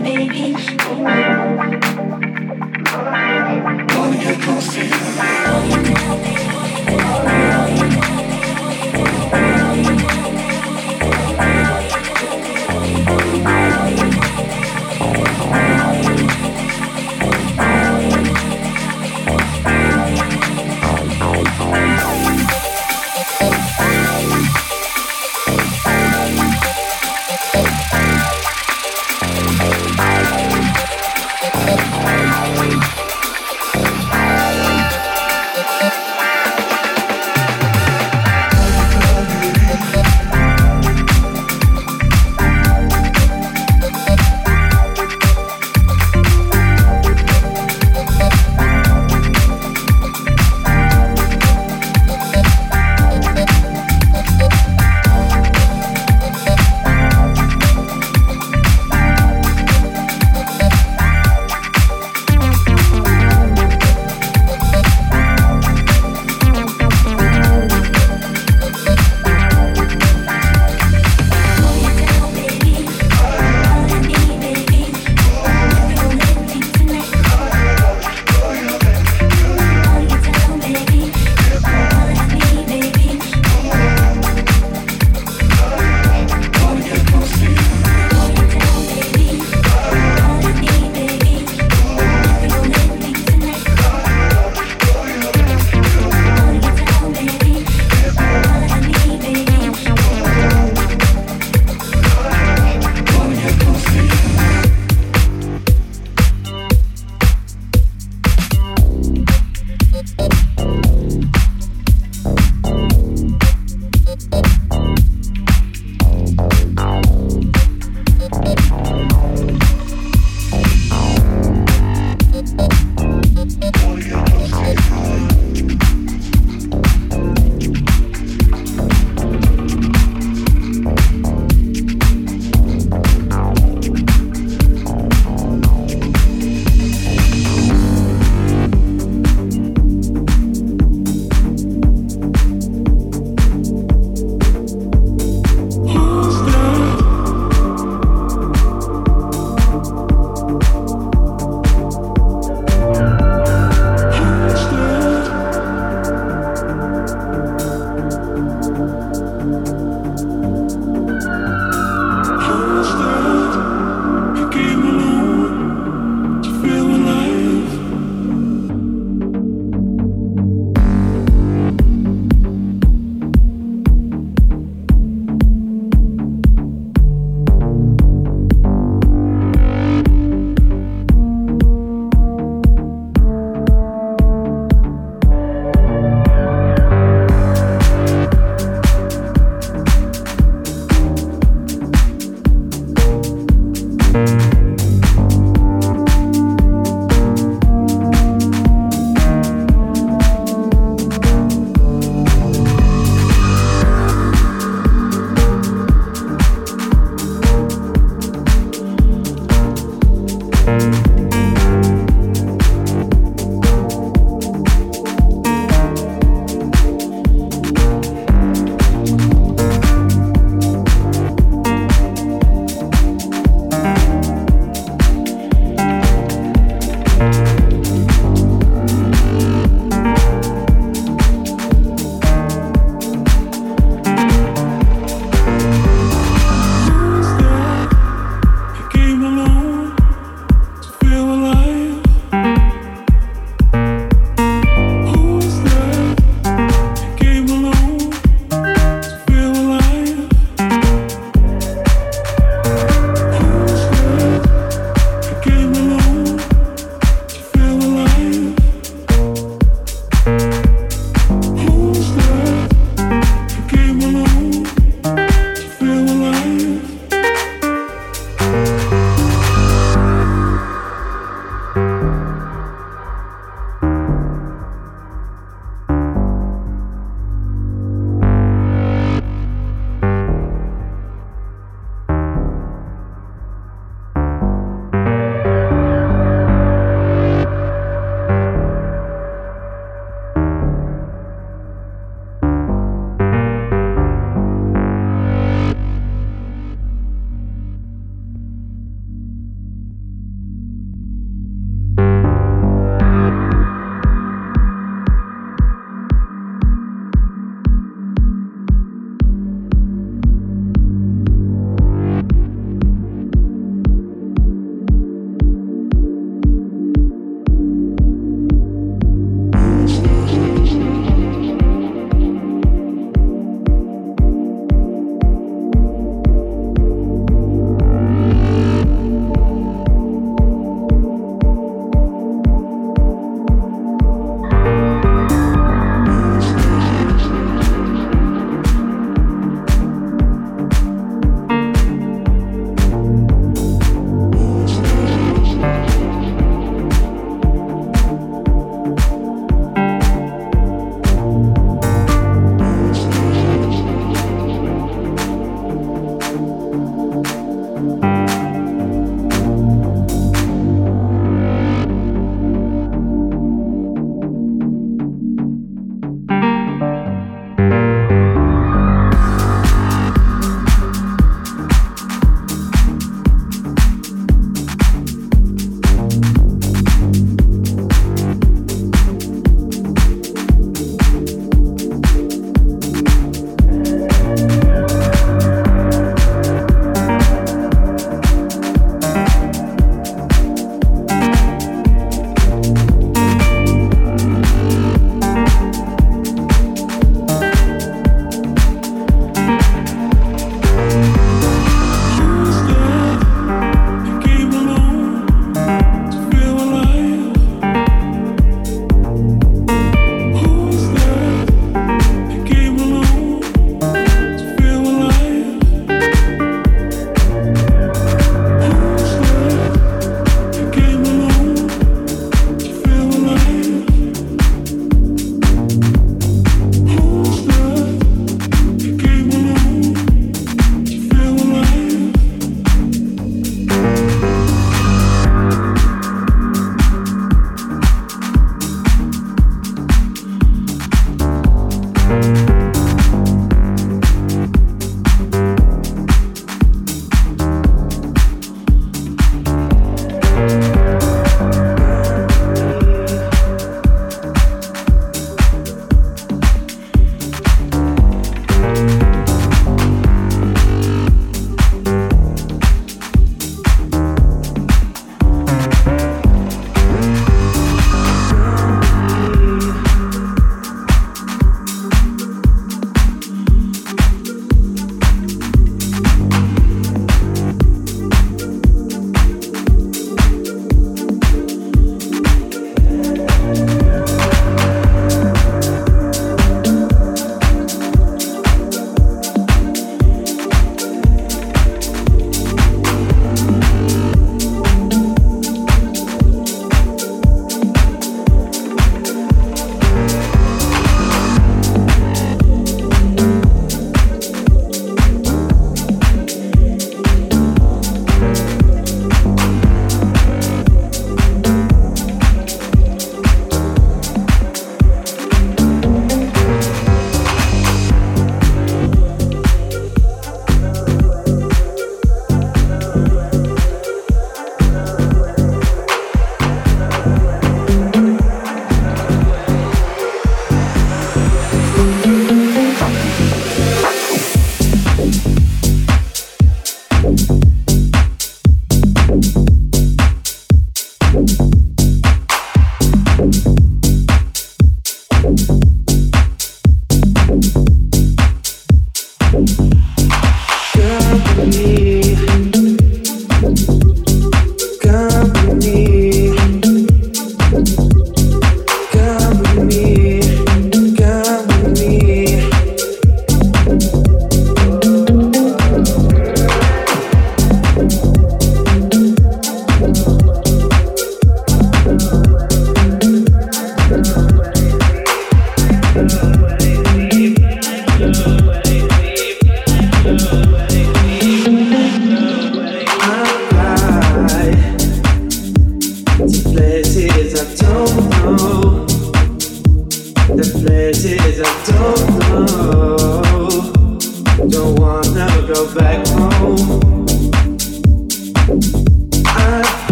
baby.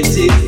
crazy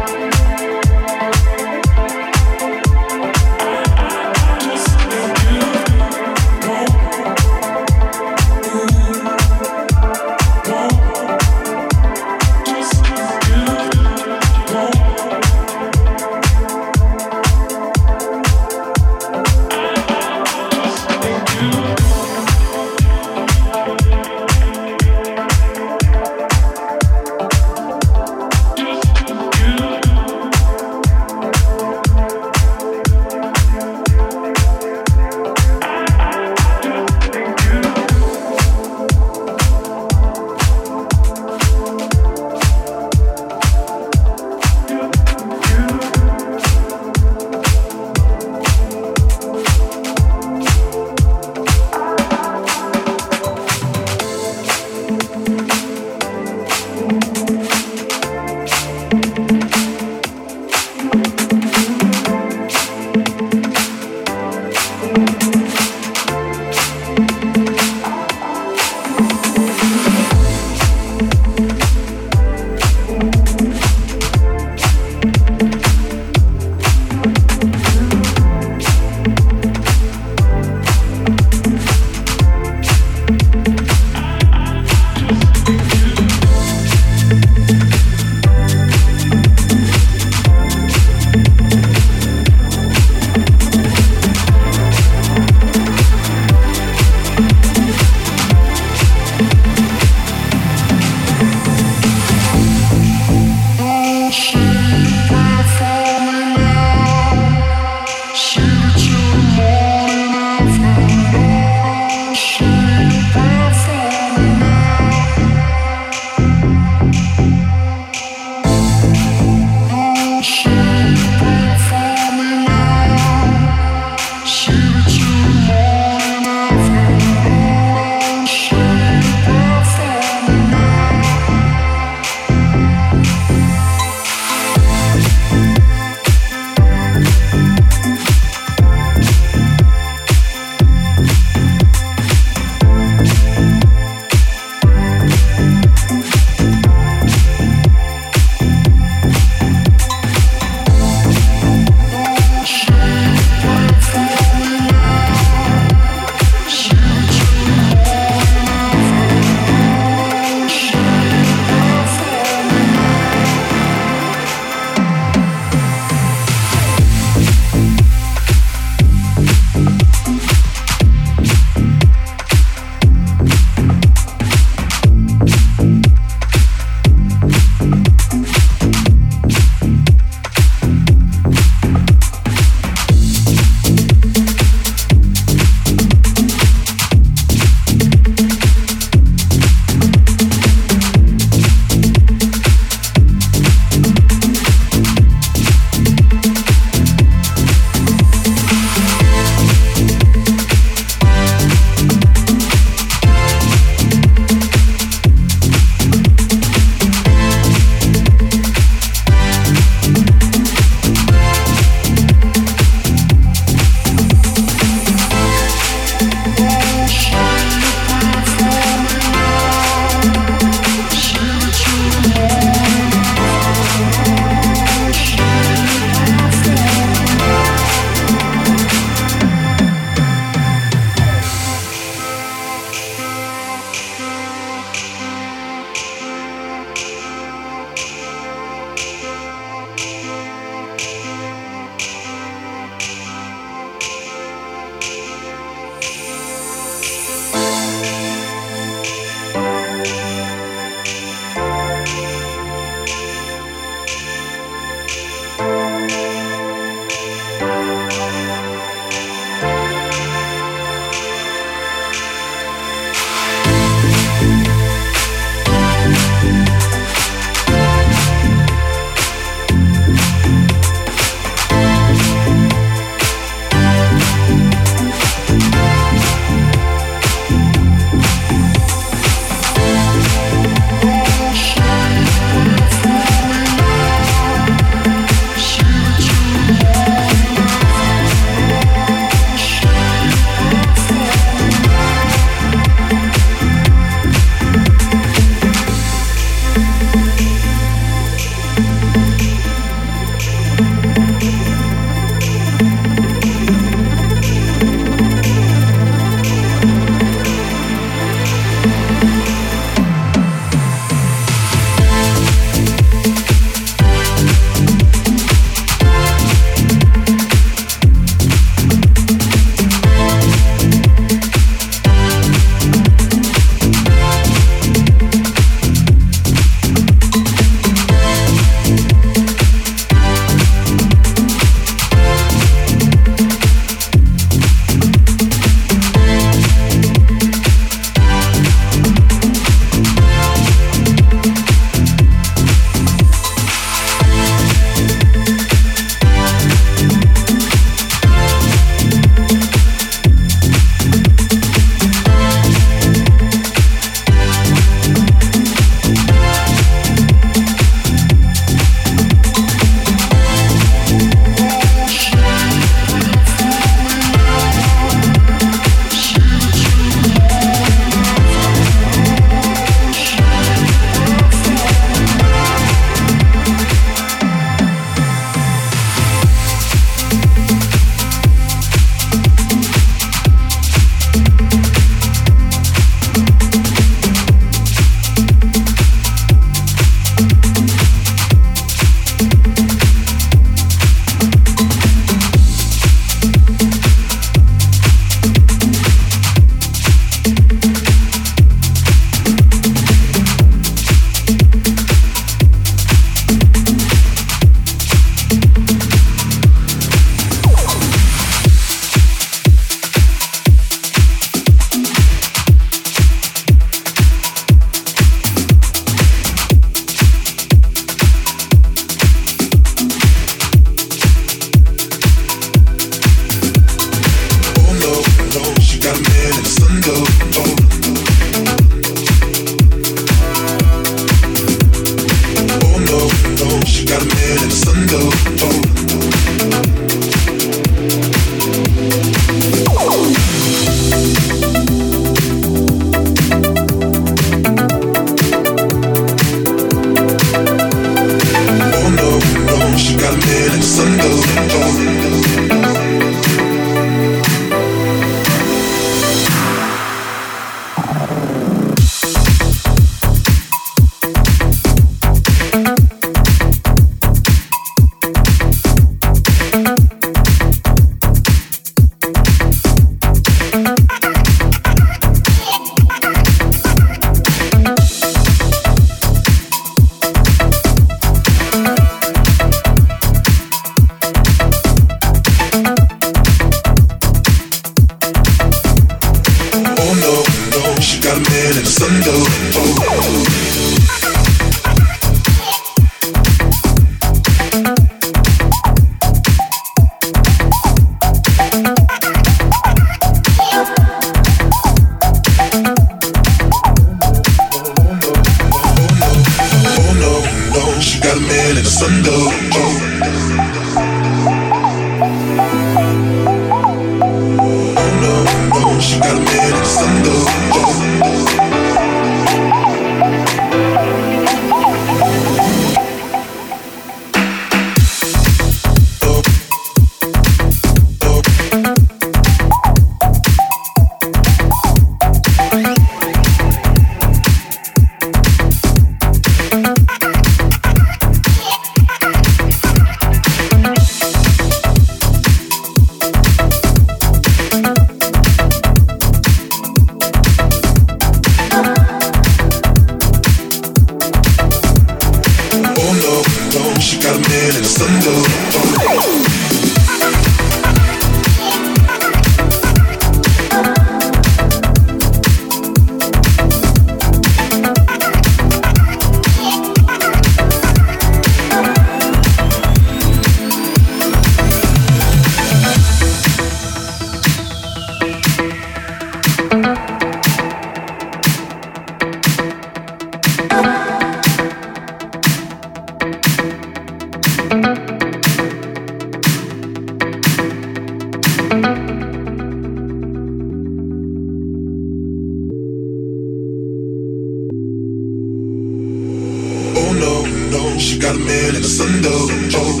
No, no, She got a man in a sundo. Oh.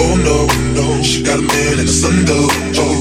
oh no, no, she got a man in a sundo. Oh.